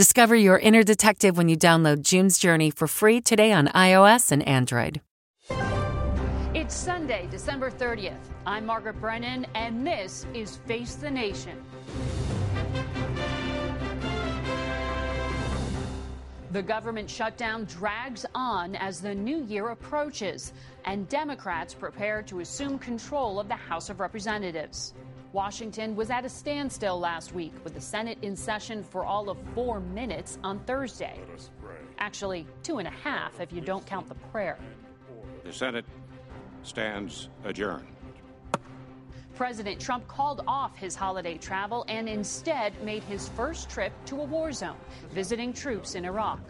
Discover your inner detective when you download June's Journey for free today on iOS and Android. It's Sunday, December 30th. I'm Margaret Brennan, and this is Face the Nation. The government shutdown drags on as the new year approaches, and Democrats prepare to assume control of the House of Representatives. Washington was at a standstill last week with the Senate in session for all of four minutes on Thursday. Actually, two and a half if you don't count the prayer. The Senate stands adjourned. President Trump called off his holiday travel and instead made his first trip to a war zone, visiting troops in Iraq.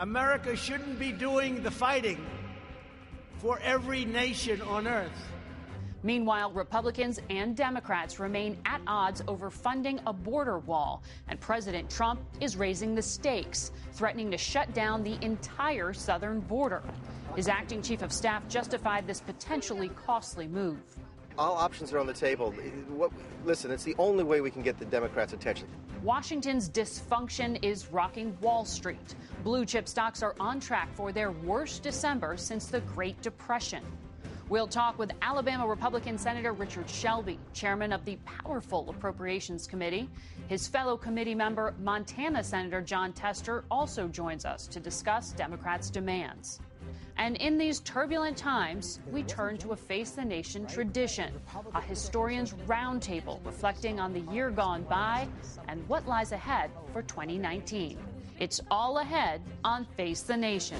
America shouldn't be doing the fighting for every nation on earth. Meanwhile, Republicans and Democrats remain at odds over funding a border wall, and President Trump is raising the stakes, threatening to shut down the entire southern border. His acting chief of staff justified this potentially costly move. All options are on the table. What, listen, it's the only way we can get the Democrats' attention. Washington's dysfunction is rocking Wall Street. Blue chip stocks are on track for their worst December since the Great Depression. We'll talk with Alabama Republican Senator Richard Shelby, chairman of the powerful Appropriations Committee. His fellow committee member, Montana Senator Jon Tester, also joins us to discuss Democrats' demands. And in these turbulent times, we turn to a Face the Nation tradition, a historians' roundtable reflecting on the year gone by and what lies ahead for 2019. It's all ahead on Face the Nation.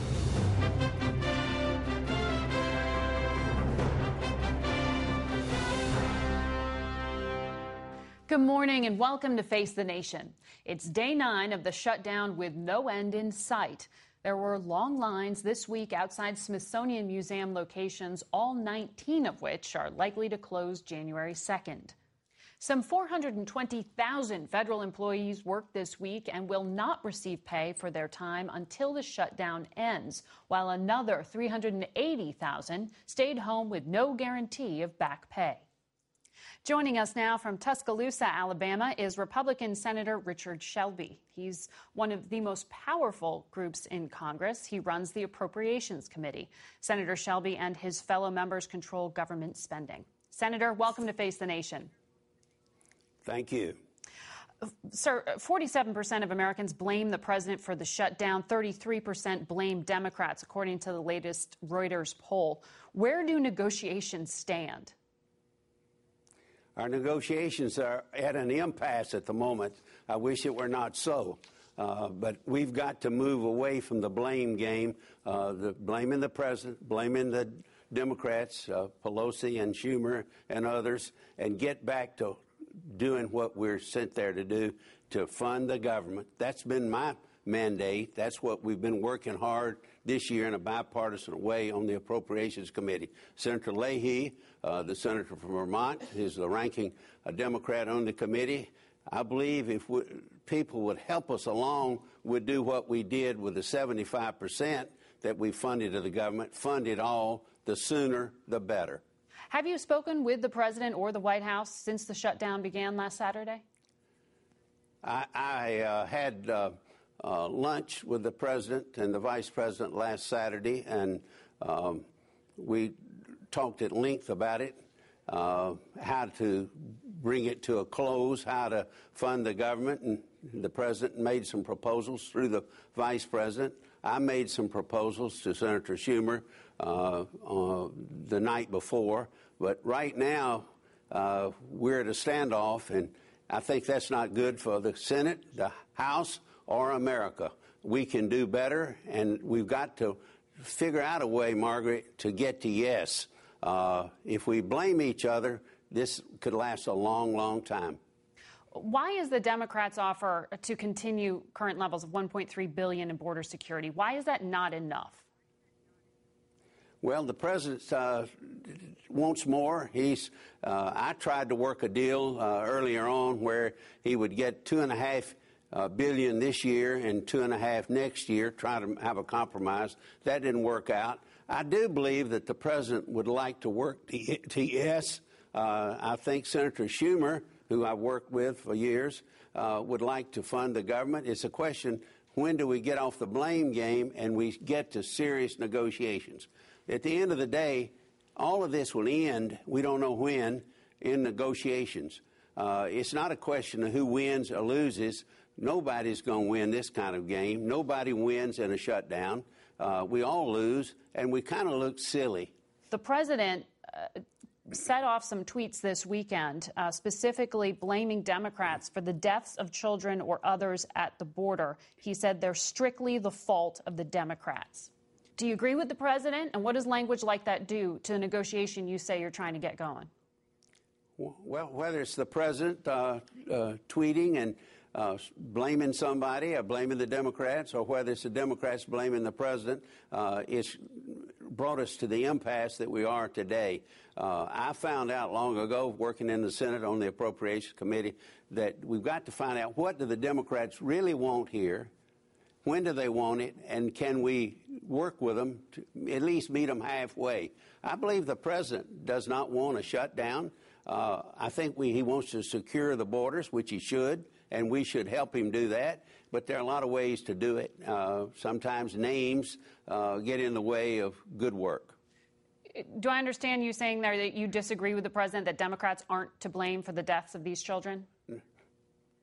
Good morning and welcome to Face the Nation. It's day nine of the shutdown with no end in sight. There were long lines this week outside Smithsonian Museum locations, all 19 of which are likely to close January 2nd. Some 420,000 federal employees worked this week and will not receive pay for their time until the shutdown ends, while another 380,000 stayed home with no guarantee of back pay. Joining us now from Tuscaloosa, Alabama, is Republican Senator Richard Shelby. He's one of the most powerful groups in Congress. He runs the Appropriations Committee. Senator Shelby and his fellow members control government spending. Senator, welcome to Face the Nation. Thank you. Sir, 47% of Americans blame the president for the shutdown. 33% blame Democrats, according to the latest Reuters poll. Where do negotiations stand? Our negotiations are at an impasse at the moment. I wish it were not so. Uh, but we've got to move away from the blame game, uh, the blaming the president, blaming the Democrats, uh, Pelosi and Schumer and others, and get back to doing what we're sent there to do to fund the government. That's been my mandate. That's what we've been working hard this year in a bipartisan way on the Appropriations Committee. Senator Leahy, uh, the senator from Vermont, is the ranking uh, Democrat on the committee. I believe if we, people would help us along, we'd do what we did with the 75 percent that we funded to the government, fund it all, the sooner the better. Have you spoken with the president or the White House since the shutdown began last Saturday? I, I uh, had uh, uh, lunch with the president and the vice president last Saturday, and um, we talked at length about it, uh, how to bring it to a close, how to fund the government, and the president made some proposals through the vice president. I made some proposals to Senator Schumer uh, uh the night before, but right now uh, we're at a standoff, and I think that's not good for the Senate, the House, or America. We can do better, and we've got to figure out a way, Margaret, to get to yes. Uh, if we blame each other, this could last a long, long time. Why is the Democrats' offer to continue current levels of 1.3 billion in border security? Why is that not enough? Well, the president uh, wants more. He's. Uh, I tried to work a deal uh, earlier on where he would get two and a half uh, billion this year and two and a half next year. Try to have a compromise. That didn't work out. I do believe that the president would like to work TS. Uh, I think Senator Schumer who I've worked with for years, uh, would like to fund the government. It's a question when do we get off the blame game and we get to serious negotiations? At the end of the day, all of this will end, we don't know when, in negotiations. Uh, it's not a question of who wins or loses. Nobody's going to win this kind of game. Nobody wins in a shutdown. Uh, we all lose, and we kind of look silly. The president uh, set off some tweets this weekend, uh, specifically blaming Democrats for the deaths of children or others at the border. He said they're strictly the fault of the Democrats. Do you agree with the president? And what does language like that do to the negotiation you say you're trying to get going? Well, whether it's the president uh, uh, tweeting and uh, blaming somebody or blaming the Democrats, or whether it's the Democrats blaming the president, uh, it's brought us to the impasse that we are today. Uh, I found out long ago, working in the Senate on the Appropriations Committee, that we've got to find out what do the Democrats really want here, when do they want it, and can we work with them to at least meet them halfway. I believe the president does not want a shutdown. Uh, I think we, he wants to secure the borders, which he should, and we should help him do that. But there are a lot of ways to do it. Uh, sometimes names uh, get in the way of good work do I understand you saying there that you disagree with the president that Democrats aren't to blame for the deaths of these children?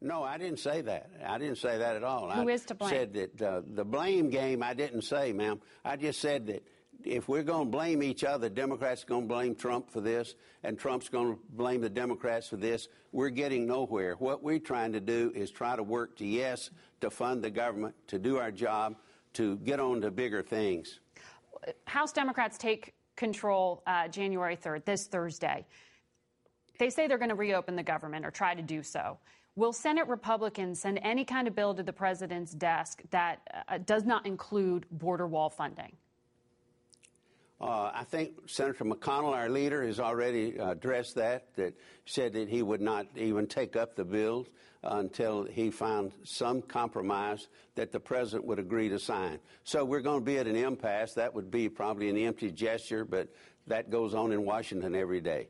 No, I didn't say that. I didn't say that at all. Who I is to blame? said that uh, the blame game, I didn't say, ma'am. I just said that if we're going to blame each other, Democrats are going to blame Trump for this, and Trump's going to blame the Democrats for this. We're getting nowhere. What we're trying to do is try to work to, yes, to fund the government, to do our job, to get on to bigger things. House Democrats take control uh, January 3rd, this Thursday. They say they're going to reopen the government or try to do so. Will Senate Republicans send any kind of bill to the president's desk that uh, does not include border wall funding? Uh, I think Senator McConnell, our leader, has already addressed that, that said that he would not even take up the bill until he found some compromise that the president would agree to sign. So we're going to be at an impasse. That would be probably an empty gesture, but that goes on in Washington every day.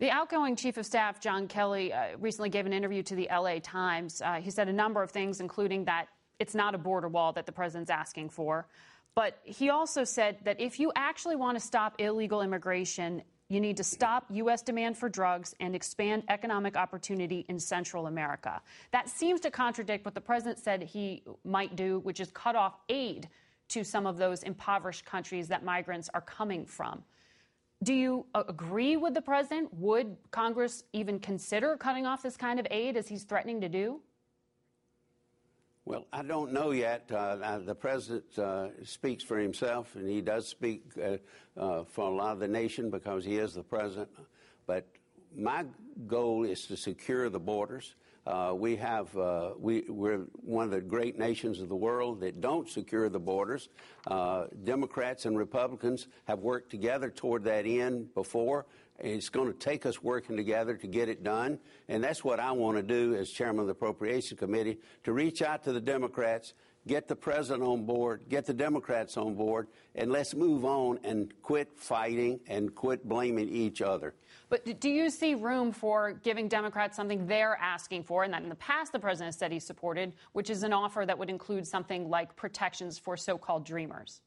The outgoing chief of staff, John Kelly, uh, recently gave an interview to the LA Times. Uh, he said a number of things, including that it's not a border wall that the president's asking for. But he also said that if you actually want to stop illegal immigration, you need to stop U.S. demand for drugs and expand economic opportunity in Central America. That seems to contradict what the president said he might do, which is cut off aid to some of those impoverished countries that migrants are coming from. Do you agree with the president? Would Congress even consider cutting off this kind of aid as he's threatening to do? Well, I don't know yet. Uh, uh, the president uh, speaks for himself, and he does speak uh, uh, for a lot of the nation because he is the president. But my goal is to secure the borders. Uh, we have we, we're one of the great nations of the world that don't secure the borders. Democrats and Republicans have worked together toward that end before. It's going to take us working together to get it done. And that's what I want to do as chairman of the Appropriation Committee to reach out to the Democrats, get the president on board, get the Democrats on board, and let's move on and quit fighting and quit blaming each other. But do you see room for giving Democrats something they're asking for, and that in the past the president said he supported, which is an offer that would include something like protections for so called dreamers?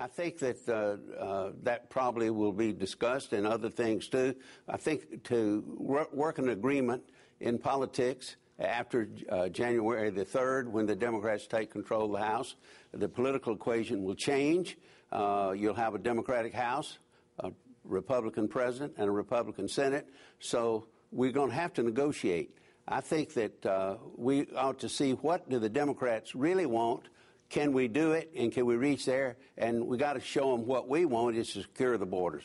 I think that uh, uh, that probably will be discussed and other things too. I think to work an agreement in politics after uh, January the 3rd, when the Democrats take control of the House, the political equation will change. Uh, you'll have a Democratic House, a Republican president, and a Republican Senate. So we're going to have to negotiate. I think that uh, we ought to see what do the Democrats really want can we do it and can we reach there? And we got to show them what we want is to secure the borders.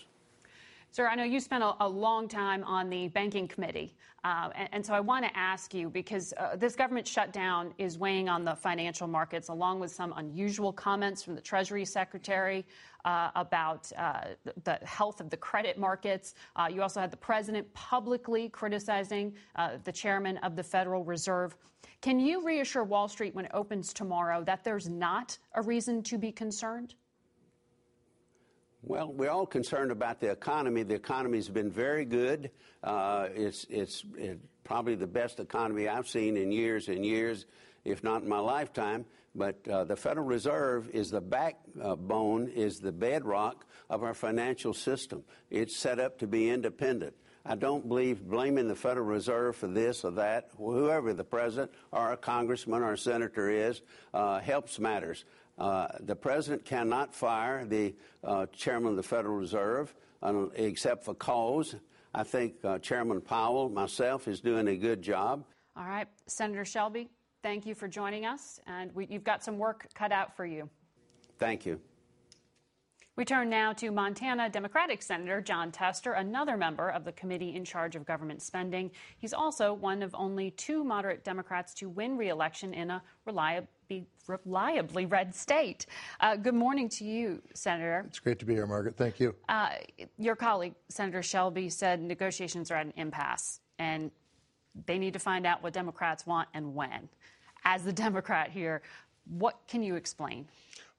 Sir, I know you spent a, a long time on the banking committee, uh, and, and, so I want to ask you because uh, this government shutdown is weighing on the financial markets, along with some unusual comments from the Treasury Secretary uh, about uh, the health of the credit markets. Uh, you also had the president publicly criticizing uh, the chairman of the Federal Reserve. Can you reassure Wall Street when it opens tomorrow that there's not a reason to be concerned? Well, we're all concerned about the economy. The economy's been very good. Uh, it's, it's, it's probably the best economy I've seen in years and years, if not in my lifetime. But uh, the Federal Reserve is the backbone, is the bedrock of our financial system. It's set up to be independent. I don't believe blaming the Federal Reserve for this or that, whoever the president or a congressman or a senator is, uh, helps matters. Uh, the president cannot fire the uh, chairman of the Federal Reserve uh, except for cause. I think uh, Chairman Powell, myself, is doing a good job. All right, Senator Shelby, thank you for joining us, and we, you've got some work cut out for you. Thank you. We turn now to Montana Democratic Senator Jon Tester, another member of the committee in charge of government spending. He's also one of only two moderate Democrats to win re-election in a reliably, reliably red state. Uh, good morning to you, Senator. It's great to be here, Margaret. Thank you. Uh, your colleague, Senator Shelby, said negotiations are at an impasse, and they need to find out what Democrats want and when. As the Democrat here, what can you explain?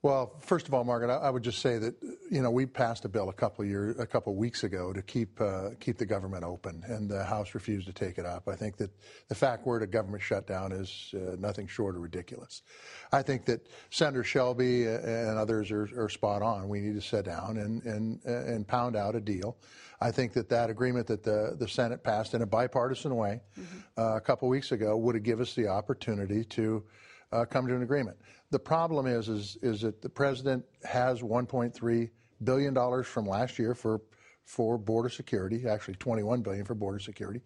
Well, first of all, Margaret, I, would just say that you know we passed a bill a couple of years, a couple of weeks ago to keep uh, keep the government open, and the House refused to take it up. I think that the fact we're at a government shutdown is uh, nothing short of ridiculous. I think that Senator Shelby and others are, are spot on. We need to sit down and and and pound out a deal. I think that that agreement that the the Senate passed in a bipartisan way mm-hmm. uh, a couple of weeks ago would have given us the opportunity to uh, come to an agreement. The problem is, is, is that the president has 1.3 billion dollars from last year for for border security, actually 21 billion for border security,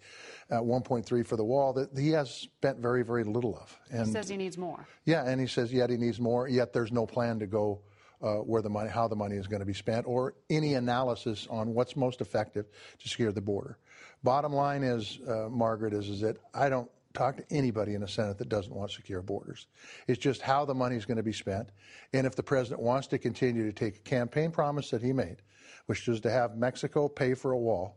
at 1.3 for the wall that he has spent very, very little of. And he says he needs more. Yeah, and he says yet he needs more. Yet there's no plan to go uh, where the money, how the money is going to be spent, or any analysis on what's most effective to secure the border. Bottom line is, uh, Margaret, is, is that I don't talk to anybody in the Senate that doesn't want secure borders. It's just how the money is going to be spent. And if the president wants to continue to take a campaign promise that he made, which was to have Mexico pay for a wall,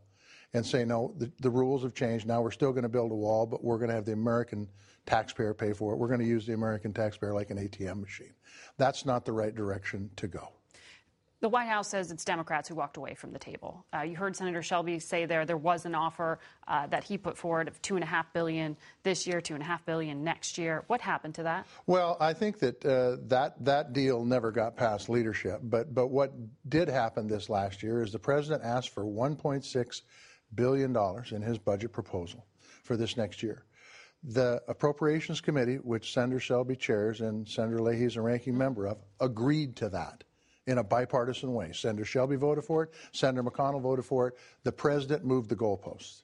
and say, no, the, the rules have changed. Now we're still going to build a wall, but we're going to have the American taxpayer pay for it. We're going to use the American taxpayer like an ATM machine. That's not the right direction to go. The White House says it's Democrats who walked away from the table. Uh, you heard Senator Shelby say there there was an offer uh, that he put forward of two and a half billion this year, two and a half billion next year. What happened to that? Well, I think that uh, that that deal never got past leadership. But but what did happen this last year is the president asked for 1.6 billion dollars in his budget proposal for this next year. The Appropriations Committee, which Senator Shelby chairs and Senator Leahy is a ranking member of, agreed to that in a bipartisan way. Senator Shelby voted for it. Senator McConnell voted for it. The president moved the goalposts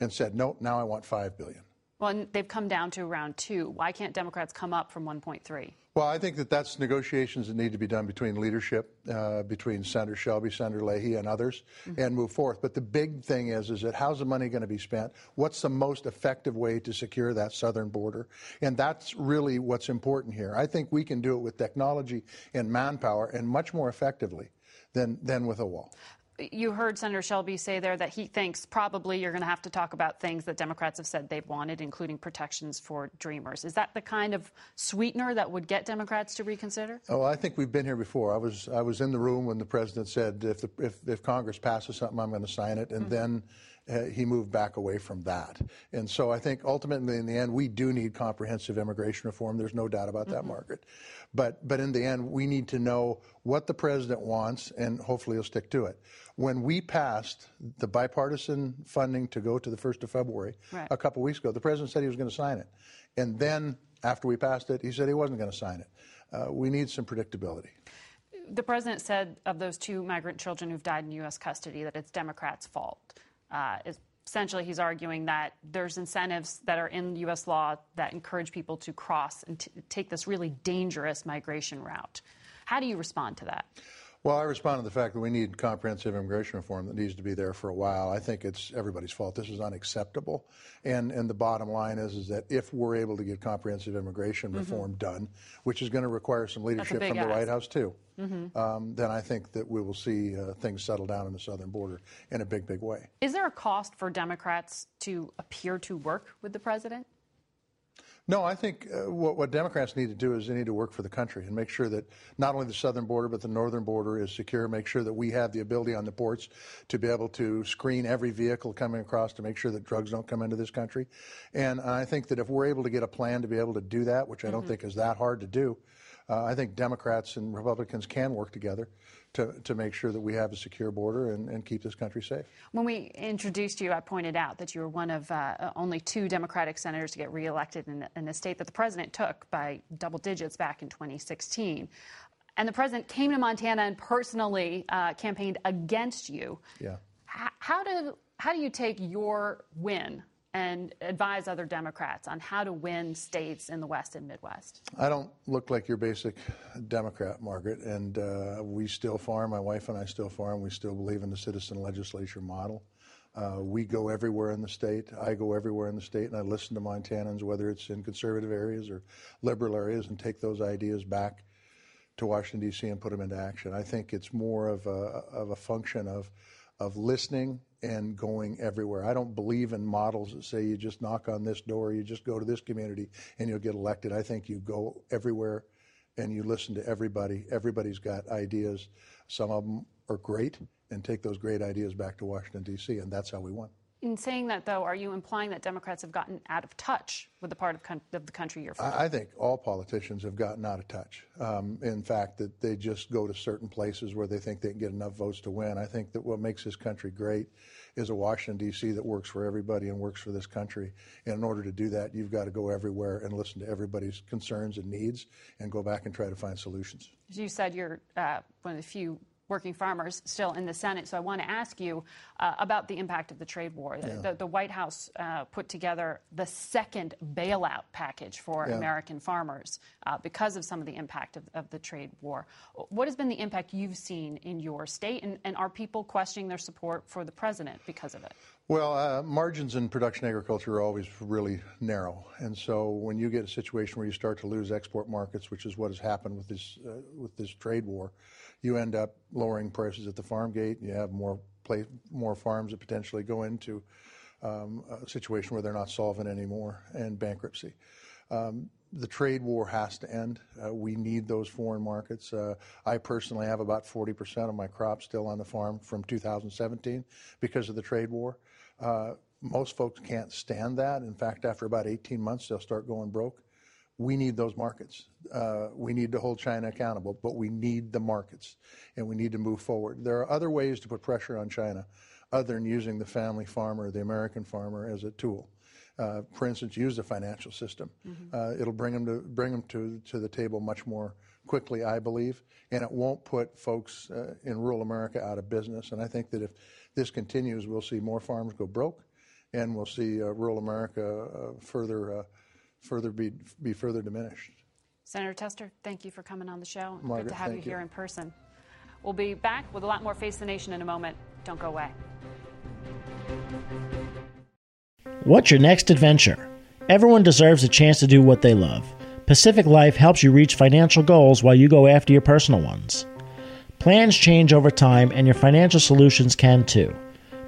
and said, "No, now I want five billion. Well, they've come down to around two. Why can't Democrats come up from 1.3? Well, I think that that's negotiations that need to be done between leadership, uh, between Senator Shelby, Senator Leahy, and others, mm-hmm. and move forth. But the big thing is, is that how's the money going to be spent? What's the most effective way to secure that southern border? And that's really what's important here. I think we can do it with technology and manpower, and much more effectively than than with a wall you heard Senator Shelby say there that he thinks probably you're going to have to talk about things that Democrats have said they've wanted, including protections for Dreamers. Is that the kind of sweetener that would get Democrats to reconsider? Oh, I think we've been here before. I was I was in the room when the president said if the, if, if Congress passes something, I'm going to sign it, and mm-hmm. then uh, he moved back away from that. And so I think ultimately, in the end, we do need comprehensive immigration reform. There's no doubt about that, mm-hmm. Margaret. But, but in the end, we need to know what the president wants, and hopefully he'll stick to it. When we passed the bipartisan funding to go to the 1st of February right. a couple weeks ago, the president said he was going to sign it. And then after we passed it, he said he wasn't going to sign it. Uh, we need some predictability the president said of those two migrant children who've died in U.S. custody that it's Democrats' fault. Uh, essentially he's arguing that there's incentives that are in U.S. law that encourage people to cross and take this really dangerous migration route. How do you respond to that? Well, I respond to the fact that we need comprehensive immigration reform that needs to be there for a while. I think it's everybody's fault. This is unacceptable. And and the bottom line is is that if we're able to get comprehensive immigration mm-hmm. reform done, which is going to require some leadership from ask. the White House too, mm-hmm. um, then I think that we will see uh, things settle down in the southern border in a big, big way. Is there a cost for Democrats to appear to work with the president? No, I think uh, what, what, Democrats need to do is they need to work for the country and make sure that not only the southern border but the northern border is secure. Make sure that we have the ability on the ports to be able to screen every vehicle coming across to make sure that drugs don't come into this country. And I think that if we're able to get a plan to be able to do that, which I don't mm-hmm. think is that hard to do, uh, I think Democrats and Republicans can work together to, to make sure that we have a secure border and, and keep this country safe. When we introduced you, I pointed out that you were one of uh, only two Democratic senators to get reelected in, in a state that the president took by double digits back in 2016. And the president came to Montana and personally uh, campaigned against you. Yeah. H- how do how do you take your win and advise other Democrats on how to win states in the West and Midwest? I don't look like your basic Democrat, Margaret, and uh, we still farm. My wife and I still farm. We still believe in the citizen legislature model. Uh, we go everywhere in the state. I go everywhere in the state, and I listen to Montanans, whether it's in conservative areas or liberal areas, and take those ideas back to Washington D.C. and put them into action. I think it's more of a of a function of of listening and going everywhere. I don't believe in models that say you just knock on this door, you just go to this community and you'll get elected. I think you go everywhere and you listen to everybody. Everybody's got ideas. Some of them are great and take those great ideas back to Washington, D.C., and that's how we won. In saying that, though, are you implying that Democrats have gotten out of touch with the part of, con- of the country you're from? I, I think all politicians have gotten out of touch. Um, in fact, that they just go to certain places where they think they can get enough votes to win. I think that what makes this country great is a Washington, D.C. that works for everybody and works for this country. And in order to do that, you've got to go everywhere and listen to everybody's concerns and needs and go back and try to find solutions. As you said, you're uh, one of the few working farmers still in the Senate. So I want to ask you uh, about the impact of the trade war. Yeah. The, the, White House uh, put together the second bailout package for yeah. American farmers uh, because of some of the impact of, of, the trade war. What has been the impact you've seen in your state, and, and are people questioning their support for the president because of it? Well, uh, margins in production agriculture are always really narrow, and so when you get a situation where you start to lose export markets, which is what has happened with this uh, with this trade war, you end up lowering prices at the farm gate. You have more play, more farms that potentially go into um, a situation where they're not solvent anymore and bankruptcy. Um, the trade war has to end. Uh, we need those foreign markets. Uh, I personally have about 40% of my crop still on the farm from 2017 because of the trade war. Uh, most folks can't stand that. In fact, after about 18 months, they'll start going broke we need those markets. Uh, we need to hold China accountable, but we need the markets and we need to move forward. There are other ways to put pressure on China other than using the family farmer, the American farmer, as a tool. Uh, for instance, use the financial system. Mm-hmm. Uh, it'll bring them to bring them to, to the table much more quickly, I believe, and it won't put folks uh, in rural America out of business. And I think that if this continues, we'll see more farms go broke, and we'll see uh, rural America uh, further further be, be further diminished. Senator Tester, thank you for coming on the show. Margaret, Good to have you, you here in person. We'll be back with a lot more Face the Nation in a moment. Don't go away. What's your next adventure? Everyone deserves a chance to do what they love. Pacific Life helps you reach financial goals while you go after your personal ones. Plans change over time, and your financial solutions can too.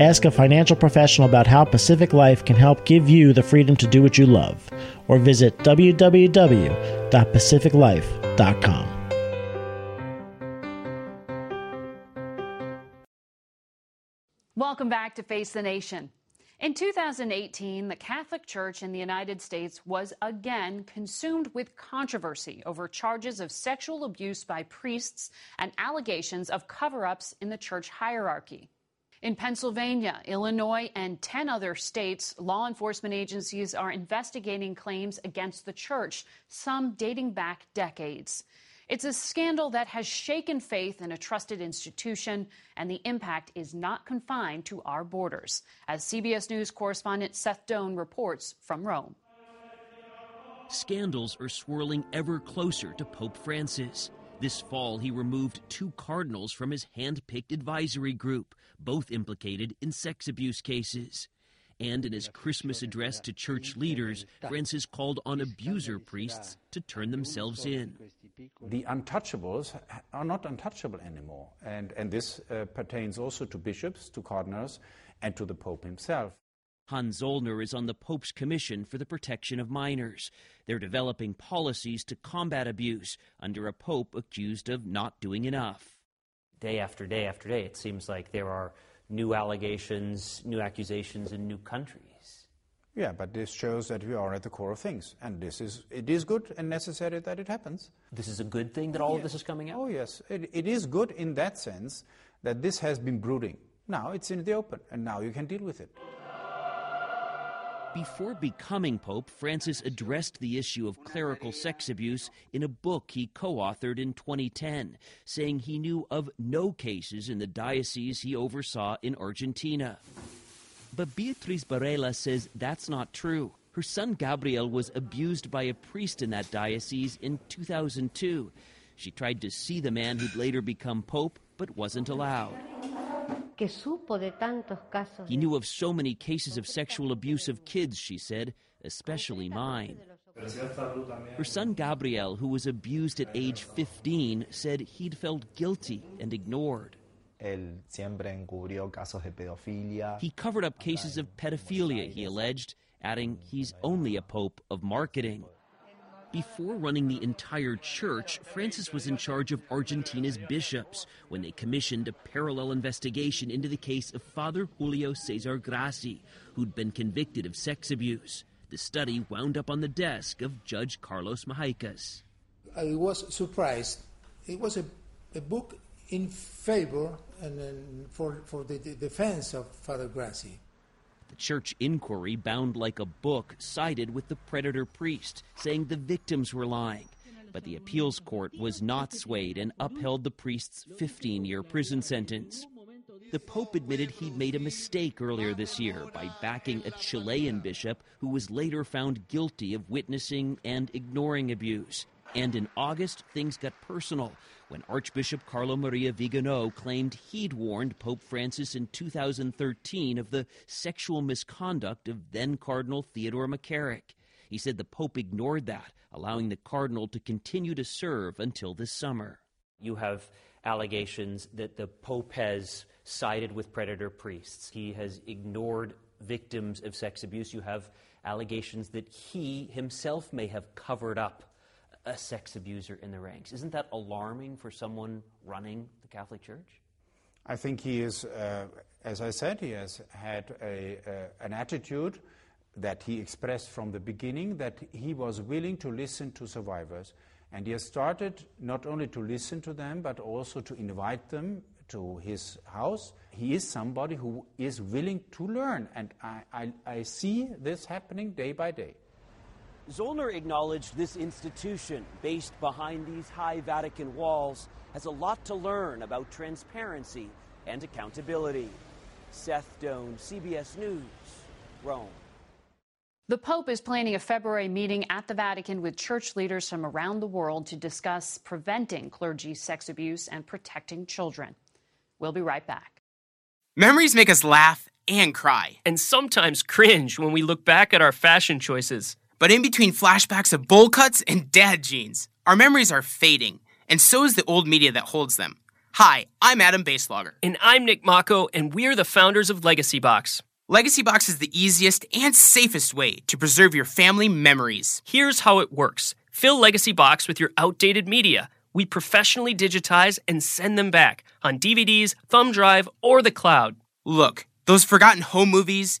Ask a financial professional about how Pacific Life can help give you the freedom to do what you love, or visit www.pacificlife.com. Welcome back to Face the Nation. In 2018, the Catholic Church in the United States was again consumed with controversy over charges of sexual abuse by priests and allegations of cover ups in the church hierarchy. In Pennsylvania, Illinois, and 10 other states, law enforcement agencies are investigating claims against the church, some dating back decades. It's a scandal that has shaken faith in a trusted institution, and the impact is not confined to our borders, as CBS News correspondent Seth Doane reports from Rome. Scandals are swirling ever closer to Pope Francis. This fall, he removed two cardinals from his hand picked advisory group, both implicated in sex abuse cases. And in his Christmas address to church leaders, Francis called on abuser priests to turn themselves in. The untouchables are not untouchable anymore. And, and this uh, pertains also to bishops, to cardinals, and to the Pope himself. Hans Zollner is on the Pope's Commission for the Protection of Minors. They're developing policies to combat abuse under a Pope accused of not doing enough. Day after day after day, it seems like there are new allegations, new accusations in new countries. Yeah, but this shows that we are at the core of things, and this is it is good and necessary that it happens. This is a good thing that all yes. of this is coming out. Oh yes, it, it is good in that sense that this has been brooding. Now it's in the open, and now you can deal with it. Before becoming Pope, Francis addressed the issue of clerical sex abuse in a book he co authored in 2010, saying he knew of no cases in the diocese he oversaw in Argentina. But Beatriz Barela says that's not true. Her son Gabriel was abused by a priest in that diocese in 2002. She tried to see the man who'd later become Pope, but wasn't allowed. He knew of so many cases of sexual abuse of kids, she said, especially mine. Her son Gabriel, who was abused at age 15, said he'd felt guilty and ignored. He covered up cases of pedophilia, he alleged, adding he's only a pope of marketing. Before running the entire church, Francis was in charge of Argentina's bishops when they commissioned a parallel investigation into the case of Father Julio Cesar Grassi, who'd been convicted of sex abuse. The study wound up on the desk of Judge Carlos Mahiques. I was surprised. It was a, a book in favor and for, for the, the defense of Father Grassi. The church inquiry, bound like a book, sided with the predator priest, saying the victims were lying. But the appeals court was not swayed and upheld the priest's 15 year prison sentence. The Pope admitted he'd made a mistake earlier this year by backing a Chilean bishop who was later found guilty of witnessing and ignoring abuse. And in August, things got personal when Archbishop Carlo Maria Vigano claimed he'd warned Pope Francis in 2013 of the sexual misconduct of then Cardinal Theodore McCarrick. He said the Pope ignored that, allowing the Cardinal to continue to serve until this summer. You have allegations that the Pope has sided with predator priests, he has ignored victims of sex abuse. You have allegations that he himself may have covered up a sex abuser in the ranks. Isn't that alarming for someone running the Catholic Church? I think he is, uh, as I said, he has had a, uh, an attitude that he expressed from the beginning that he was willing to listen to survivors. And he has started not only to listen to them, but also to invite them to his house. He is somebody who is willing to learn. And I, I, I see this happening day by day. Zollner acknowledged this institution, based behind these high Vatican walls, has a lot to learn about transparency and accountability. Seth Doane, CBS News, Rome. The Pope is planning a February meeting at the Vatican with church leaders from around the world to discuss preventing clergy sex abuse and protecting children. We'll be right back. Memories make us laugh and cry. And sometimes cringe when we look back at our fashion choices. But in between flashbacks of bowl cuts and dad jeans, our memories are fading, and so is the old media that holds them. Hi, I'm Adam Baselogger. And I'm Nick Mako, and we're the founders of Legacy Box. Legacy Box is the easiest and safest way to preserve your family memories. Here's how it works fill Legacy Box with your outdated media. We professionally digitize and send them back on DVDs, thumb drive, or the cloud. Look, those forgotten home movies,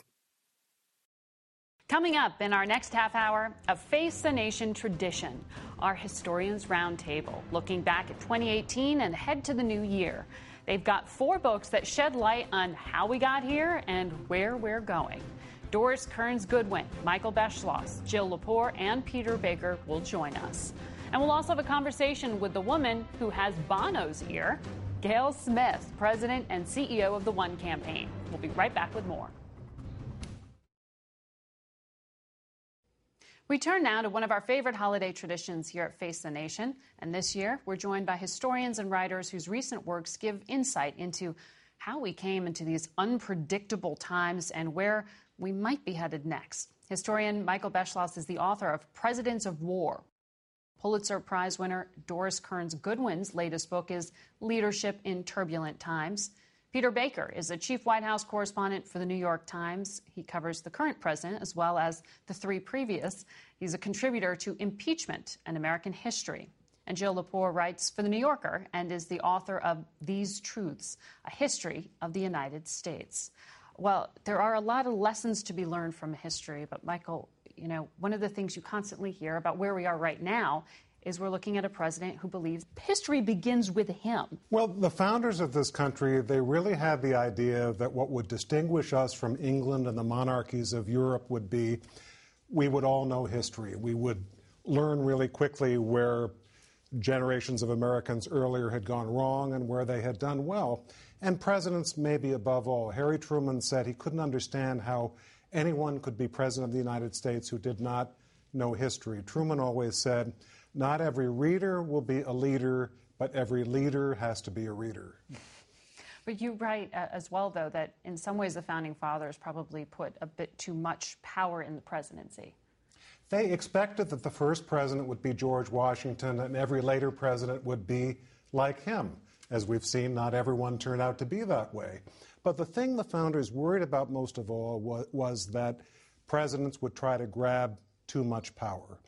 Coming up in our next half hour, a Face the Nation tradition, our Historians Roundtable, looking back at 2018 and head to the new year. They've got four books that shed light on how we got here and where we're going. Doris Kearns Goodwin, Michael Beschloss, Jill Lepore, and Peter Baker will join us. And we'll also have a conversation with the woman who has Bono's ear, Gayle Smith, President and CEO of the One Campaign. We'll be right back with more. We turn now to one of our favorite holiday traditions here at Face the Nation. And this year, we're joined by historians and writers whose recent works give insight into how we came into these unpredictable times and where we might be headed next. Historian Michael Beschloss is the author of Presidents of War. Pulitzer Prize winner Doris Kearns Goodwin's latest book is Leadership in Turbulent Times. Peter Baker is a chief White House correspondent for the New York Times. He covers the current president as well as the three previous. He's a contributor to Impeachment and American History. And Jill Lepore writes for The New Yorker and is the author of These Truths A History of the United States. Well, there are a lot of lessons to be learned from history, but Michael, you know, one of the things you constantly hear about where we are right now is we're looking at a president who believes history begins with him. Well, the founders of this country, they really had the idea that what would distinguish us from England and the monarchies of Europe would be we would all know history. We would learn really quickly where generations of Americans earlier had gone wrong and where they had done well. And presidents, maybe above all. Harry Truman said he couldn't understand how anyone could be president of the United States who did not know history. Truman always said, not every reader will be a leader, but every leader has to be a reader. But you write uh, as well, though, that in some ways the founding fathers probably put a bit too much power in the presidency. They expected that the first president would be George Washington and every later president would be like him. As we've seen, not everyone turned out to be that way. But the thing the founders worried about most of all was, was that presidents would try to grab too much power.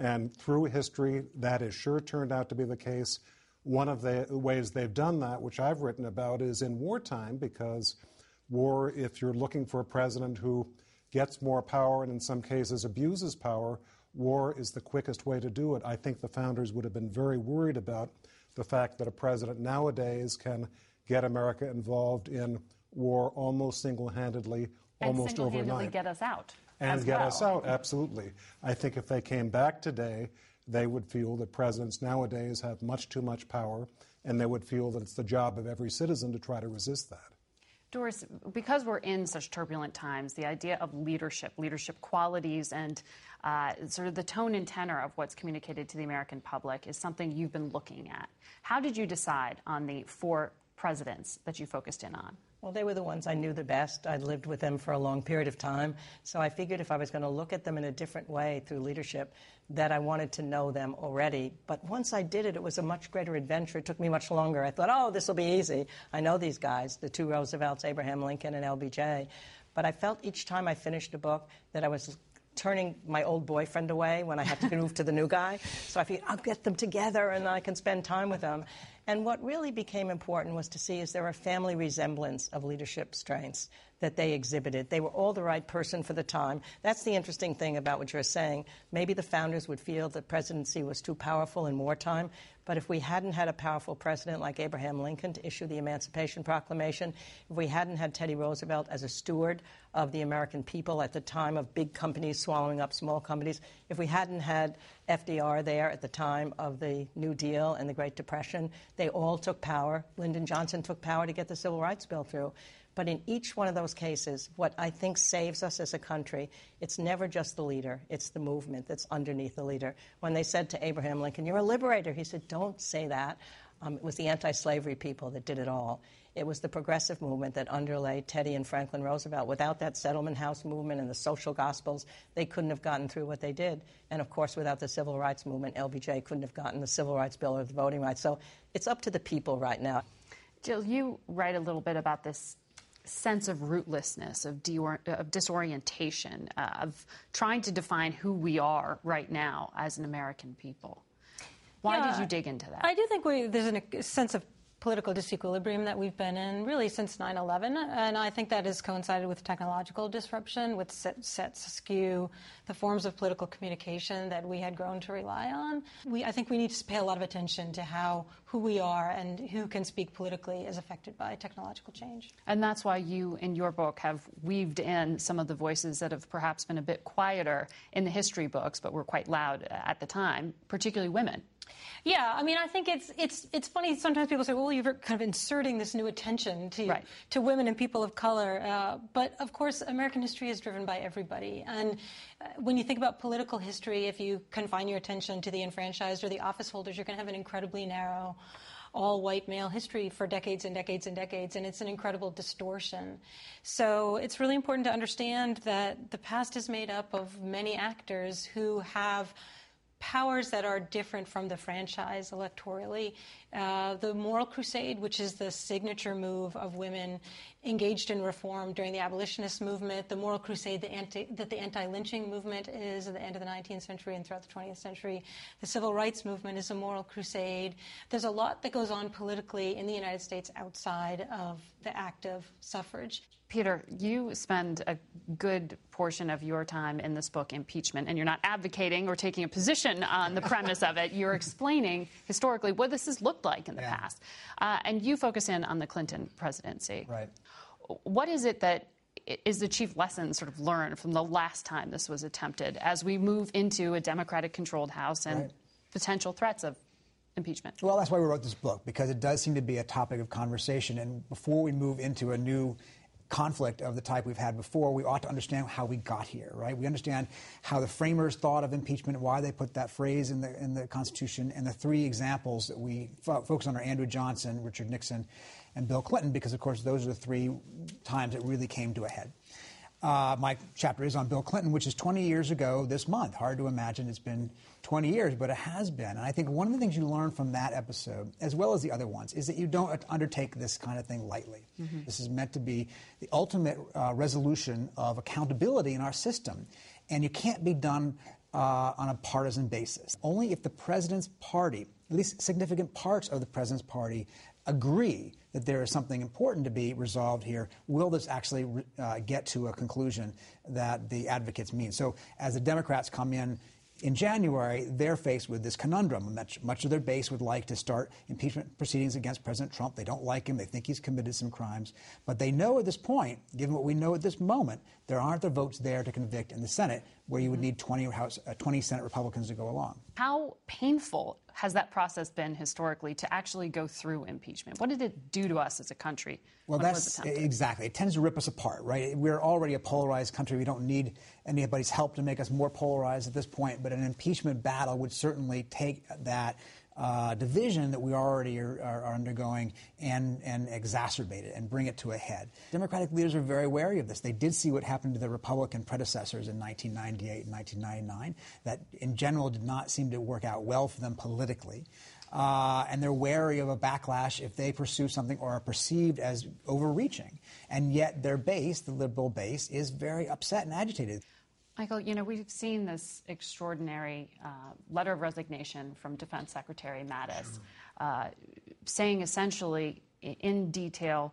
And through history, that has sure turned out to be the case. One of the ways they've done that, which I've written about, is in wartime, because war, if you're looking for a president who gets more power and in some cases abuses power, war is the quickest way to do it. I think the founders would have been very worried about the fact that a president nowadays can get America involved in war almost single handedly, almost and single-handedly overnight. get us out and get well. us out. Absolutely. I think if they came back today, they would feel that presidents nowadays have much too much power, and they would feel that it's the job of every citizen to try to resist that. Doris, because we're in such turbulent times, the idea of leadership, leadership qualities, and uh, sort of the tone and tenor of what's communicated to the American public is something you've been looking at. How did you decide on the four presidents that you focused in on? Well, they were the ones I knew the best. I'd lived with them for a long period of time. So I figured if I was going to look at them in a different way through leadership, that I wanted to know them already. But once I did it, it was a much greater adventure. It took me much longer. I thought, oh, this will be easy. I know these guys, the two Roosevelts, Abraham Lincoln and LBJ. But I felt each time I finished a book that I was turning my old boyfriend away when I had to move to the new guy. So I figured I'll get them together and I can spend time with them. And what really became important was to see is there a family resemblance of leadership strengths that they exhibited. They were all the right person for the time. That's the interesting thing about what you're saying. Maybe the founders would feel the presidency was too powerful in wartime, but if we hadn't had a powerful president like Abraham Lincoln to issue the Emancipation Proclamation, if we hadn't had Teddy Roosevelt as a steward of the American people at the time of big companies swallowing up small companies, if we hadn't had FDR there at the time of the New Deal and the Great Depression, they all took power. Lyndon Johnson took power to get the Civil Rights Bill through. But in each one of those cases, what I think saves us as a country, it's never just the leader, it's the movement that's underneath the leader. When they said to Abraham Lincoln, You're a liberator, he said, Don't say that. Um, it was the anti slavery people that did it all. It was the progressive movement that underlay Teddy and Franklin Roosevelt. Without that settlement house movement and the social gospels, they couldn't have gotten through what they did. And of course, without the civil rights movement, LBJ couldn't have gotten the civil rights bill or the voting rights. So it's up to the people right now. Jill, you write a little bit about this sense of rootlessness, of, of disorientation, uh, of trying to define who we are right now as an American people. Why yeah, did you dig into that? I do think we, there's an, a sense of political disequilibrium that we've been in really since 9-11 and i think that has coincided with technological disruption with sets askew the forms of political communication that we had grown to rely on. We, i think we need to pay a lot of attention to how who we are and who can speak politically is affected by technological change. And that's why you in your book have weaved in some of the voices that have perhaps been a bit quieter in the history books but were quite loud at the time particularly women yeah, I mean, I think it's it's it's funny. Sometimes people say, "Well, you're kind of inserting this new attention to right. to women and people of color," uh, but of course, American history is driven by everybody. And uh, when you think about political history, if you confine your attention to the enfranchised or the office holders, you're going to have an incredibly narrow all white male history for decades and decades and decades, and it's an incredible distortion. So it's really important to understand that the past is made up of many actors who have powers that are different from the franchise electorally. Uh, the Moral Crusade, which is the signature move of women engaged in reform during the abolitionist movement, the Moral Crusade the anti, that the anti lynching movement is at the end of the 19th century and throughout the 20th century, the civil rights movement is a moral crusade. There's a lot that goes on politically in the United States outside of the act of suffrage. Peter, you spend a good portion of your time in this book, Impeachment, and you're not advocating or taking a position on the premise of it. You're explaining historically what this has looked like in the yeah. past. Uh, and you focus in on the Clinton presidency. Right. What is it that is the chief lesson sort of learned from the last time this was attempted as we move into a Democratic controlled House and right. potential threats of impeachment? Well, that's why we wrote this book, because it does seem to be a topic of conversation. And before we move into a new conflict of the type we've had before, we ought to understand how we got here, right? We understand how the framers thought of impeachment, why they put that phrase in the, in the Constitution, and the three examples that we fo- focus on are Andrew Johnson, Richard Nixon, and Bill Clinton, because, of course, those are the three times it really came to a head. Uh, my chapter is on Bill Clinton, which is 20 years ago this month. Hard to imagine it's been 20 years, but it has been. And I think one of the things you learn from that episode, as well as the other ones, is that you don't undertake this kind of thing lightly. Mm-hmm. This is meant to be the ultimate uh, resolution of accountability in our system. And you can't be done uh, on a partisan basis. Only if the president's party, at least significant parts of the president's party, agree that there is something important to be resolved here, will this actually uh, get to a conclusion that the advocates mean? So, as the Democrats come in in January, they're faced with this conundrum. Much, much of their base would like to start impeachment proceedings against President Trump. They don't like him. They think he's committed some crimes. But they know at this point, given what we know at this moment, there aren't the votes there to convict in the Senate, where you would need 20, House, uh, 20 Senate Republicans to go along. How painful has that process been historically to actually go through impeachment? What did it do to us as a country? Well, that's exactly. It tends to rip us apart, right? We're already a polarized country. We don't need anybody's help to make us more polarized at this point. But an impeachment battle would certainly take that uh, division that we already are, are, are, undergoing and, and exacerbate it and bring it to a head. Democratic leaders are very wary of this. They did see what happened to their Republican predecessors in 1998 and 1999, that in general did not seem to work out well for them politically. Uh, and they're wary of a backlash if they pursue something or are perceived as overreaching. And yet their base, the liberal base, is very upset and agitated. Michael, you know, we've seen this extraordinary uh, letter of resignation from Defense Secretary Mattis, uh, saying essentially in detail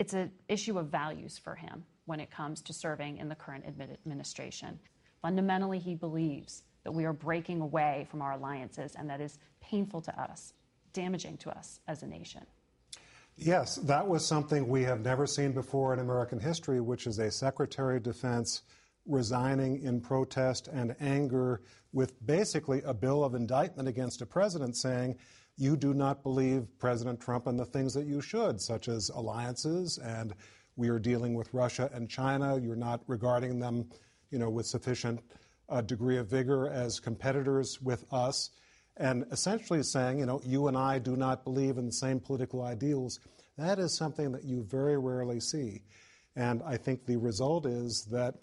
it's an issue of values for him when it comes to serving in the current administration. Fundamentally, he believes that we are breaking away from our alliances, and that is painful to us, damaging to us as a nation. Yes, that was something we have never seen before in American history, which is a Secretary of Defense resigning in protest and anger with basically a bill of indictment against a president saying, you do not believe President Trump and the things that you should, such as alliances, and we are dealing with Russia and China. You're not regarding them, you know, with sufficient uh, degree of vigor as competitors with us. and essentially saying, you know, you and I do not believe in the same political ideals, that is something that you very rarely see. And I think the result is that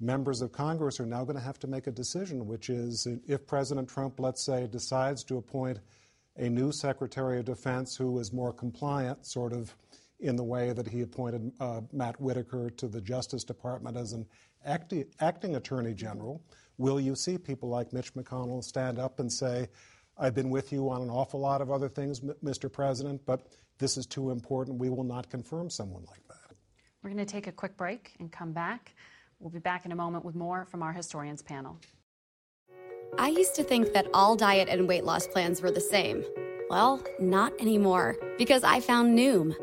members of Congress are now going to have to make a decision, which is if President Trump, let's say, decides to appoint a new Secretary of Defense who is more compliant, sort of in the way that he appointed uh, Matt Whitaker to the Justice Department as an acti- acting Attorney General, will you see people like Mitch McConnell stand up and say, I've been with you on an awful lot of other things, Mr. President, but this is too important. We will not confirm someone like that. We're going to take a quick break and come back. We'll be back in a moment with more from our historians panel. I used to think that all diet and weight loss plans were the same. Well, not anymore, because I found Noom.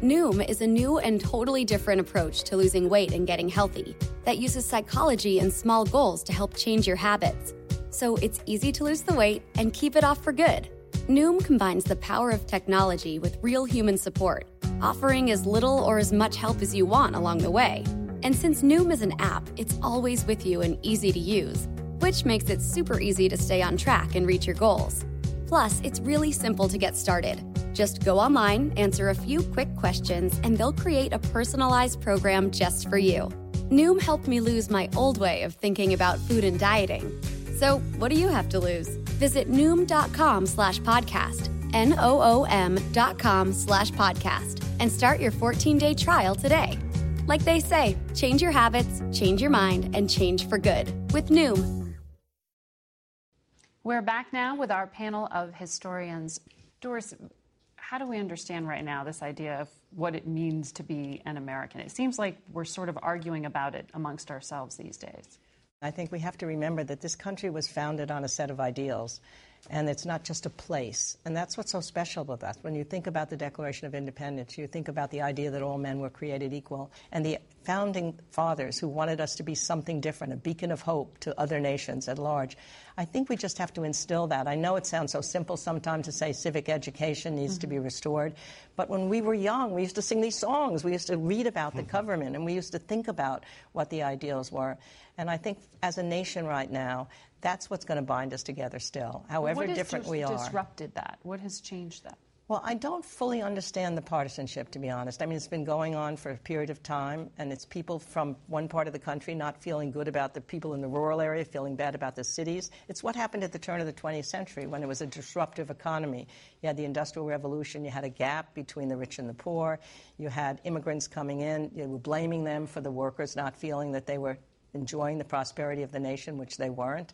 Noom is a new and totally different approach to losing weight and getting healthy that uses psychology and small goals to help change your habits. So it's easy to lose the weight and keep it off for good. Noom combines the power of technology with real human support, offering as little or as much help as you want along the way. And since Noom is an app, it's always with you and easy to use, which makes it super easy to stay on track and reach your goals. Plus, it's really simple to get started. Just go online, answer a few quick questions, and they'll create a personalized program just for you. Noom helped me lose my old way of thinking about food and dieting. So, what do you have to lose? Visit Noom.com slash podcast, N O O M dot com slash podcast, and start your 14 day trial today. Like they say, change your habits, change your mind, and change for good with Noom. We're back now with our panel of historians. Doris, how do we understand right now this idea of what it means to be an American? It seems like we're sort of arguing about it amongst ourselves these days. I think we have to remember that this country was founded on a set of ideals and it's not just a place. And that's what's so special about that. When you think about the Declaration of Independence, you think about the idea that all men were created equal, and the founding fathers who wanted us to be something different, a beacon of hope to other nations at large. I think we just have to instill that. I know it sounds so simple sometimes to say civic education needs mm-hmm. to be mm-hmm. restored, but when we were young, we used to sing these songs. We used to read about the mm-hmm. government, and we used to think about what the ideals were. And I think as a nation right now, that's what's going to bind us together still, however different dis- we are. What disrupted that? What has changed that? Well, I don't fully understand the partisanship, to be honest. I mean, it's been going on for a period of time, and it's people from one part of the country not feeling good about the people in the rural area, feeling bad about the cities. It's what happened at the turn of the 20th century when it was a disruptive economy. You had the Industrial Revolution, you had a gap between the rich and the poor, you had immigrants coming in, you were blaming them for the workers not feeling that they were enjoying the prosperity of the nation, which they weren't.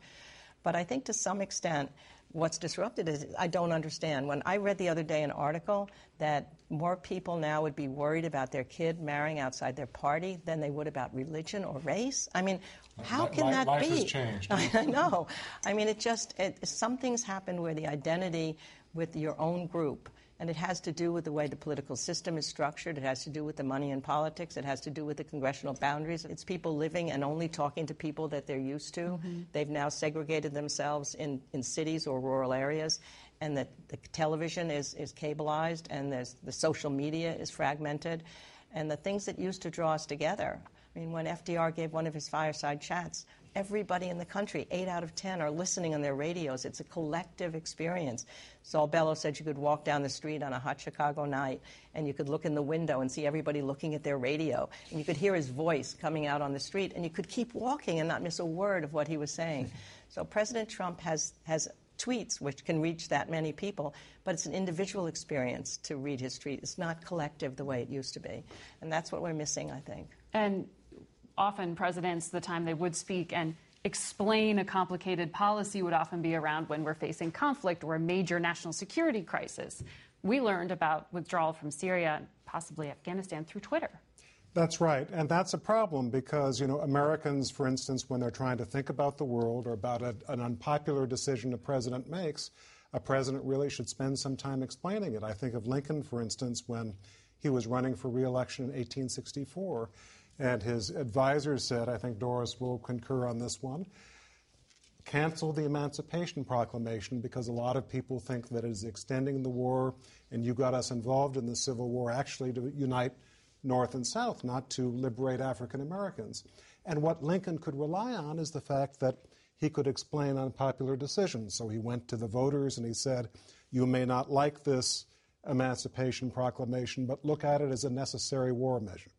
But I think to some extent, what's disrupted is I don't understand. When I read the other day an article that more people now would be worried about their kid marrying outside their party than they would about religion or race. I mean, how can life, that life be? Has changed. I know. I mean, it just it, something's happened where the identity with your own group and it has to do with the way the political system is structured. It has to do with the money in politics. It has to do with the congressional boundaries. It's people living and only talking to people that they're used to. Mm-hmm. They've now segregated themselves in, in cities or rural areas. And the, the television is, is cableized, and the social media is fragmented. And the things that used to draw us together. I mean, when FDR gave one of his fireside chats, everybody in the country, eight out of ten, are listening on their radios. It's a collective experience. Saul Bellow said you could walk down the street on a hot Chicago night and you could look in the window and see everybody looking at their radio. And you could hear his voice coming out on the street and you could keep walking and not miss a word of what he was saying. So President Trump has, has tweets which can reach that many people, but it's an individual experience to read his tweet. It's not collective the way it used to be. And that's what we're missing, I think. And often presidents, the time they would speak and explain a complicated policy would often be around when we're facing conflict or a major national security crisis. We learned about withdrawal from Syria and possibly Afghanistan through Twitter. That's right. And that's a problem because, you know, Americans, for instance, when they're trying to think about the world or about a, an unpopular decision a president makes, a president really should spend some time explaining it. I think of Lincoln, for instance, when he was running for reelection in 1864. And his advisors said, I think Doris will concur on this one, cancel the Emancipation Proclamation because a lot of people think that it is extending the war and you got us involved in the Civil War actually to unite North and South, not to liberate African Americans. And what Lincoln could rely on is the fact that he could explain unpopular decisions. So he went to the voters and he said, You may not like this Emancipation Proclamation, but look at it as a necessary war measure.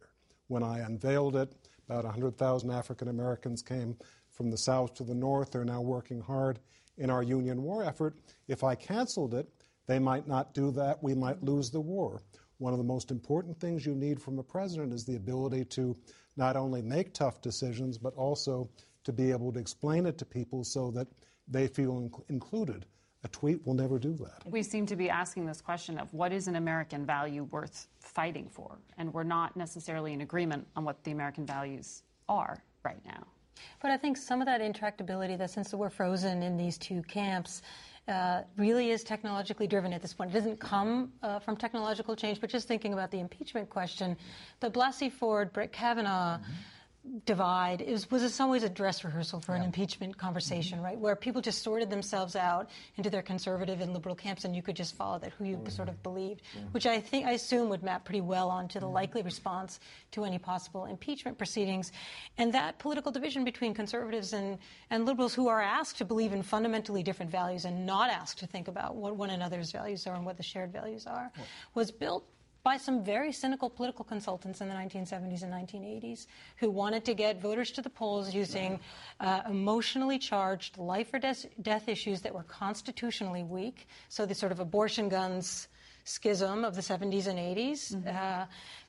When I unveiled it, about 100,000 African Americans came from the South to the North. They're now working hard in our Union war effort. If I canceled it, they might not do that. We might lose the war. One of the most important things you need from a president is the ability to not only make tough decisions, but also to be able to explain it to people so that they feel inc- included. A tweet will never do that. We seem to be asking this question of what is an American value worth fighting for? And we're not necessarily in agreement on what the American values are right now. But I think some of that intractability that since we're frozen in these two camps uh, really is technologically driven at this point. It doesn't come uh, from technological change, but just thinking about the impeachment question, the Blasey Ford, Brett Kavanaugh. Mm-hmm divide is, was in some ways a dress rehearsal for yeah. an impeachment conversation, mm-hmm. right? Where people just sorted themselves out into their conservative and liberal camps, and you could just follow that who you mm-hmm. sort of believed, which I think I assume would map pretty well onto the mm-hmm. likely response to any possible impeachment proceedings, and that political division between conservatives and and liberals who are asked to believe in fundamentally different values and not asked to think about what one another's values are and what the shared values are, was built by some very cynical political consultants in the 1970s and 1980s who wanted to get voters to the polls using uh, emotionally charged life or death, death issues that were constitutionally weak. So the sort of abortion guns schism of the 70s and 80s. Mm-hmm. Uh,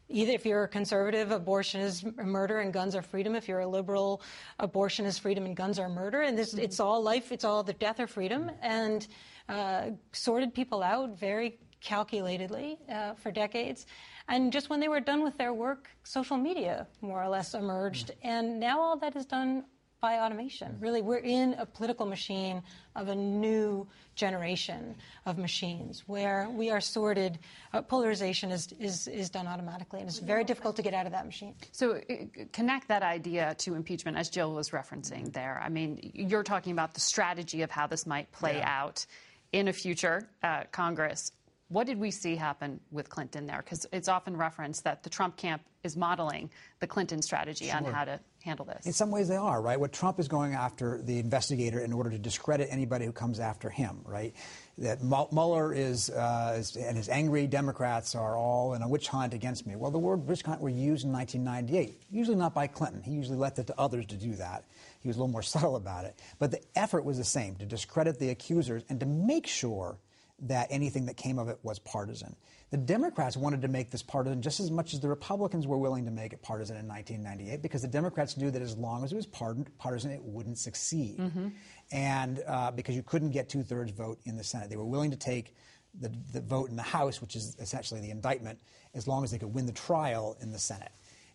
either if you're a conservative, abortion is murder and guns are freedom. If you're a liberal, abortion is freedom and guns are murder. And this, mm-hmm. it's all life, it's all the death or freedom. And uh, sorted people out very calculatedly uh, for decades. And just when they were done with their work, social media more or less emerged. Mm. And now all that is done by automation. Mm. Really, we're in a political machine of a new generation of machines where we are sorted. Uh, polarization is, is, is done automatically, and it's very difficult to get out of that machine. So, uh, connect that idea to impeachment, as Jill was referencing there. I mean, you're talking about the strategy of how this might play yeah. out in a future uh, Congress. What did we see happen with Clinton there? Because it's often referenced that the Trump camp is modeling the Clinton strategy sure. on how to handle this. In some ways, they are, right? What Trump is going after the investigator in order to discredit anybody who comes after him, right? That Mueller is, uh, is, and his angry Democrats are all in a witch hunt against me. Well, the word witch hunt were used in 1998, usually not by Clinton. He usually left it to others to do that. He was a little more subtle about it. But the effort was the same to discredit the accusers and to make sure that anything that came of it was partisan. The Democrats wanted to make this partisan just as much as the Republicans were willing to make it partisan in 1998 because the Democrats knew that as long as it was partisan, it wouldn't succeed. Mm-hmm. And uh, because you couldn't get two thirds vote in the Senate, they were willing to take the, the vote in the House, which is essentially the indictment, as long as they could win the trial in the Senate.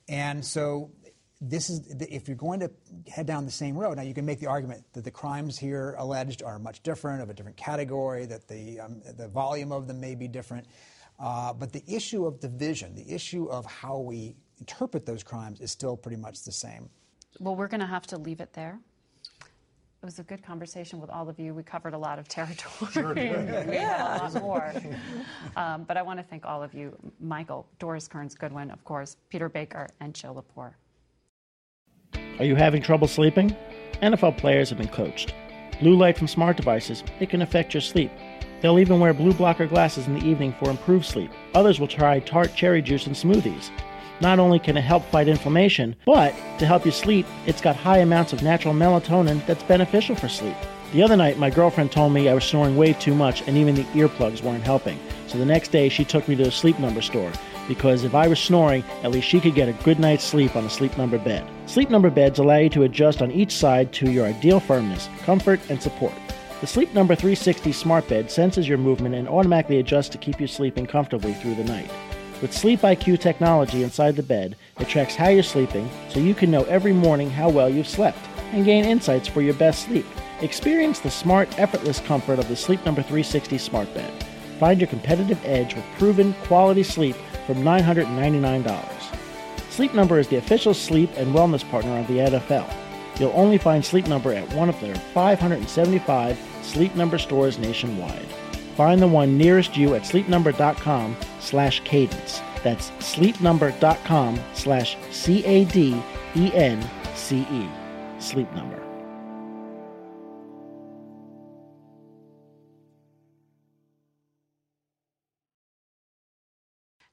And so this is if you're going to head down the same road. Now you can make the argument that the crimes here alleged are much different, of a different category, that the um, the volume of them may be different, uh, but the issue of division, the issue of how we interpret those crimes, is still pretty much the same. Well, we're going to have to leave it there. It was a good conversation with all of you. We covered a lot of territory. Sure we had a lot more. Um, but I want to thank all of you Michael, Doris Kearns Goodwin, of course, Peter Baker, and Jill Lepore. Are you having trouble sleeping? NFL players have been coached. Blue light from smart devices, it can affect your sleep. They'll even wear blue blocker glasses in the evening for improved sleep. Others will try tart cherry juice and smoothies. Not only can it help fight inflammation, but to help you sleep, it's got high amounts of natural melatonin that's beneficial for sleep. The other night, my girlfriend told me I was snoring way too much and even the earplugs weren't helping. So the next day, she took me to a sleep number store because if I was snoring, at least she could get a good night's sleep on a sleep number bed. Sleep number beds allow you to adjust on each side to your ideal firmness, comfort, and support. The Sleep Number 360 smart bed senses your movement and automatically adjusts to keep you sleeping comfortably through the night. With Sleep IQ technology inside the bed, it tracks how you're sleeping so you can know every morning how well you've slept and gain insights for your best sleep. Experience the smart, effortless comfort of the Sleep Number 360 smart bed. Find your competitive edge with proven quality sleep from $999. Sleep Number is the official sleep and wellness partner of the NFL. You'll only find Sleep Number at one of their 575 Sleep Number stores nationwide. Find the one nearest you at sleepnumber.com slash cadence. That's sleepnumber.com slash C-A-D-E-N-C-E. Sleep Number.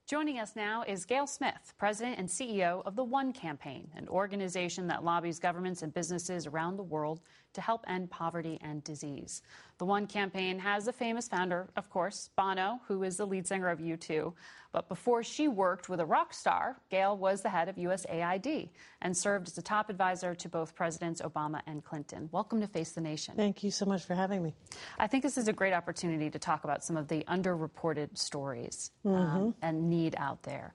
Joining us now is Gayle Smith, President and CEO of the One Campaign, an organization that lobbies governments and businesses around the world to help end poverty and disease. The One Campaign has a famous founder, of course, Bono, who is the lead singer of U2. But before she worked with a rock star, Gayle was the head of USAID and served as a top advisor to both Presidents Obama and Clinton. Welcome to Face the Nation. Thank you so much for having me. I think this is a great opportunity to talk about some of the underreported stories um, Mhm. and need out there.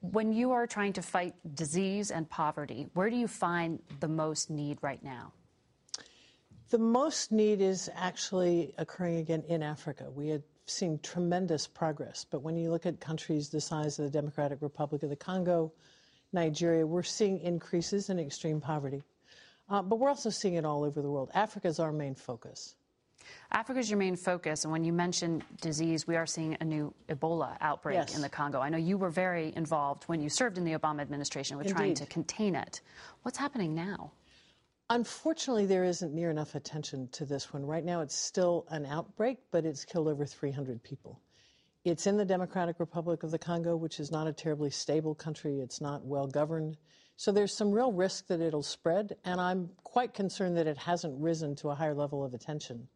When you are trying to fight disease and poverty, where do you find the most need right now? The most need is actually occurring again in Africa. We had seen tremendous progress, but when you look at countries the size of the Democratic Republic of the Congo, Nigeria, we're seeing increases in extreme poverty. Uh, but we're also seeing it all over the world. Africa is our main focus. Africa is your main focus, and when you mention disease, we are seeing a new Ebola outbreak Yes. in the Congo. I know you were very involved when you served in the Obama administration with trying to contain it. What's happening now? Unfortunately, there isn't near enough attention to this one. Right now, it's still an outbreak, but it's killed over 300 people. It's in the Democratic Republic of the Congo, which is not a terribly stable country. It's not well governed. So there's some real risk that it'll spread, and I'm quite concerned that it hasn't risen to a higher level of attention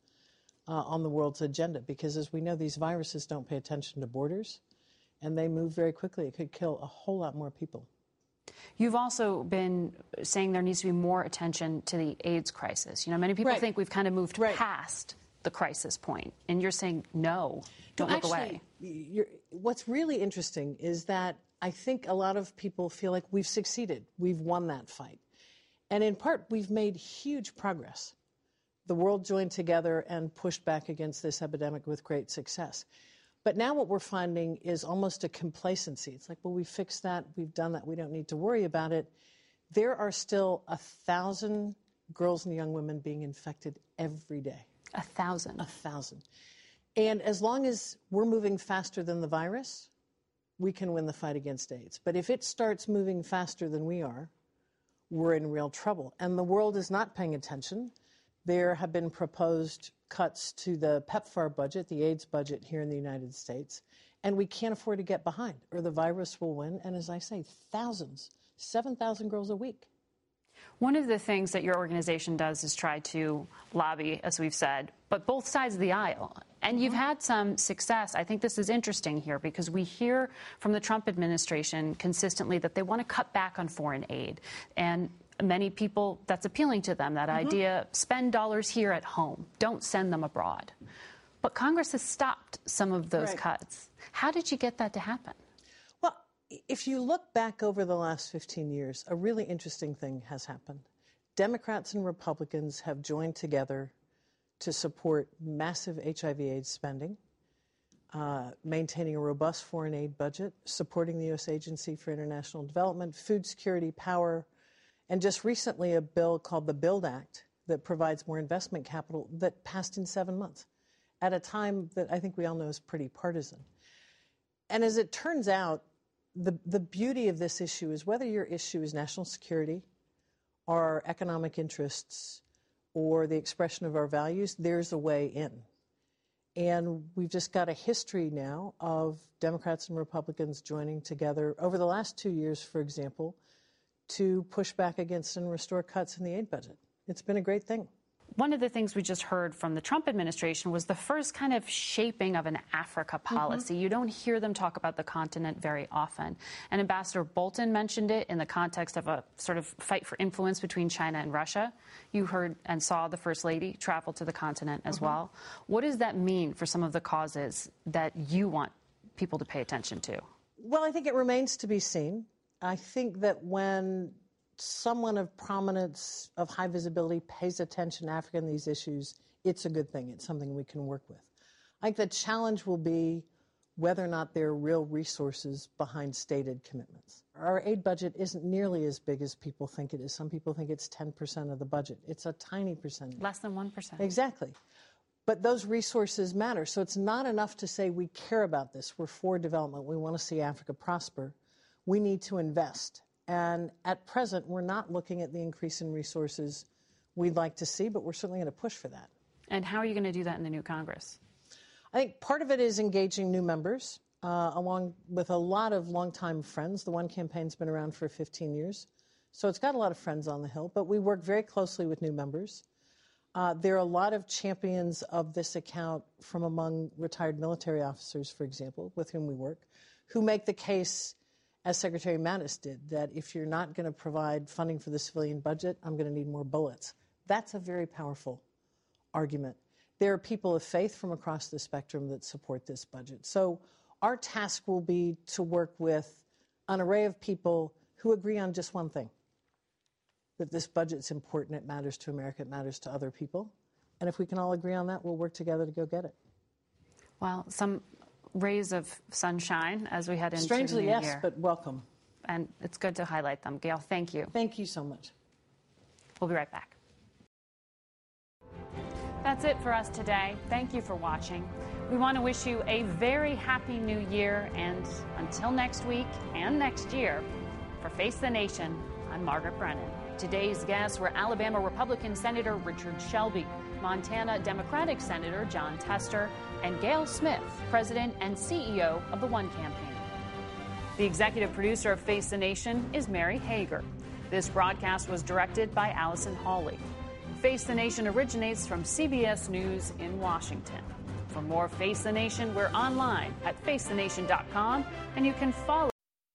uh, on the world's agenda because, as we know, these viruses don't pay attention to borders and they move very quickly. It could kill a whole lot more people. You've also been saying there needs to be more attention to the AIDS crisis. You know, many people Right. think we've kind of moved past the crisis point, and you're saying no, don't No, look actually, away. What's really interesting is that I think a lot of people feel like we've succeeded. We've won that fight. And in part, we've made huge progress. The world joined together and pushed back against this epidemic with great success. But now what we're finding is almost a complacency. It's like, well, we fixed that, we've done that, we don't need to worry about it. There are still a thousand girls and young women being infected every day. A thousand? A thousand. And as long as we're moving faster than the virus, we can win the fight against AIDS. But if it starts moving faster than we are, we're in real trouble. And the world is not paying attention. There have been proposed cuts to the PEPFAR budget, the AIDS budget here in the United States, and we can't afford to get behind, or the virus will win. And as I say, thousands, 7,000 girls a week. One of the things that your organization does is try to lobby, as we've said, but both sides of the aisle. And you've mm-hmm. had some success. I think this is interesting here because we hear from the Trump administration consistently that they want to cut back on foreign aid. And many people, that's appealing to them, that Mm-hmm. idea spend dollars here at home, don't send them abroad. But Congress has stopped some of those Right. cuts. How did you get that to happen? Well, if you look back over the last 15 years, a really interesting thing has happened. Democrats and Republicans have joined together to support massive HIV/AIDS spending, uh, maintaining a robust foreign aid budget, supporting the U.S. Agency for International Development, food security, power, and just recently a bill called the Build Act that provides more investment capital that passed in seven months at a time that I think we all know is pretty partisan. And as it turns out, the, the beauty of this issue is whether your issue is national security or economic interests or the expression of our values, there's a way in. And we've just got a history now of Democrats and Republicans joining together over the last two years, for example, to push back against and restore cuts in the aid budget. It's been a great thing. One of the things we just heard from the Trump administration was the first kind of shaping of an Africa policy. You don't hear them talk about the continent very often. And Ambassador Bolton mentioned it in the context of a sort of fight for influence between China and Russia. You heard and saw the First Lady travel to the continent as Mhm. well. What does that mean for some of the causes that you want people to pay attention to? Well, I think it remains to be seen. I think that when someone of prominence, of high visibility, pays attention to Africa and these issues, it's a good thing. It's something we can work with. I think the challenge will be whether or not there are real resources behind stated commitments. Our aid budget isn't nearly as big as people think it is. Some people think it's 10% of the budget. It's a tiny percentage. Less than 1%. Exactly. But those resources matter. So it's not enough to say we care about this. We're for development. We want to see Africa prosper. We need to invest. And at present, we're not looking at the increase in resources we'd like to see, but we're certainly going to push for that. And how are you going to do that in the new Congress? I think part of it is engaging new members. uh, along with a lot of longtime friends. The One campaign's been around for 15 years, so it's got a lot of friends on the Hill, but we work very closely with new members. Uh, there are a lot of champions of this account from among retired military officers, for example, with whom we work, who make the case, as Secretary Mattis did, that if you're not going to provide funding for the civilian budget, I'm going to need more bullets. That's a very powerful argument. There are people of faith from across the spectrum that support this budget. So our task will be to work with an array of people who agree on just one thing that this budget's important, it matters to America, it matters to other people. And if we can all agree on that, we'll work together to go get it. Well, some rays of sunshine as we head into Strangely, the new yes, year. but welcome. And it's good to highlight them. Gayle, thank you. Thank you so much. We'll be right back. That's it for us today. Thank you for watching. We want to wish you a very happy new year. And until next week and next year, for Face the Nation, I'm Margaret Brennan. Today's guests were Alabama Republican Senator Richard Shelby, Montana Democratic Senator Jon Tester, and Gayle Smith, President and CEO of the One Campaign. The executive producer of Face the Nation is Mary Hager. This broadcast was directed by Allison Hawley. Face the Nation originates from CBS News in Washington. For more Face the Nation, we're online at facethenation.com and you can follow.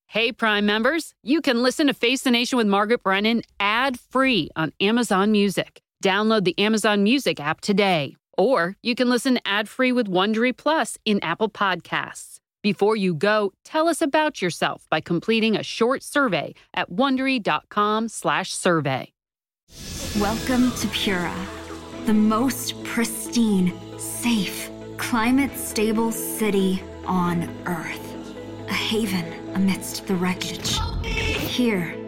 Hey, Prime members, you can listen to Face the Nation with Margaret Brennan ad free on Amazon Music. Download the Amazon Music app today. Or you can listen ad free with Wondery Plus in Apple Podcasts. Before you go, tell us about yourself by completing a short survey at wondery.com/survey. Welcome to Pura, the most pristine, safe, climate stable city on Earth. A haven amidst the wreckage. Here,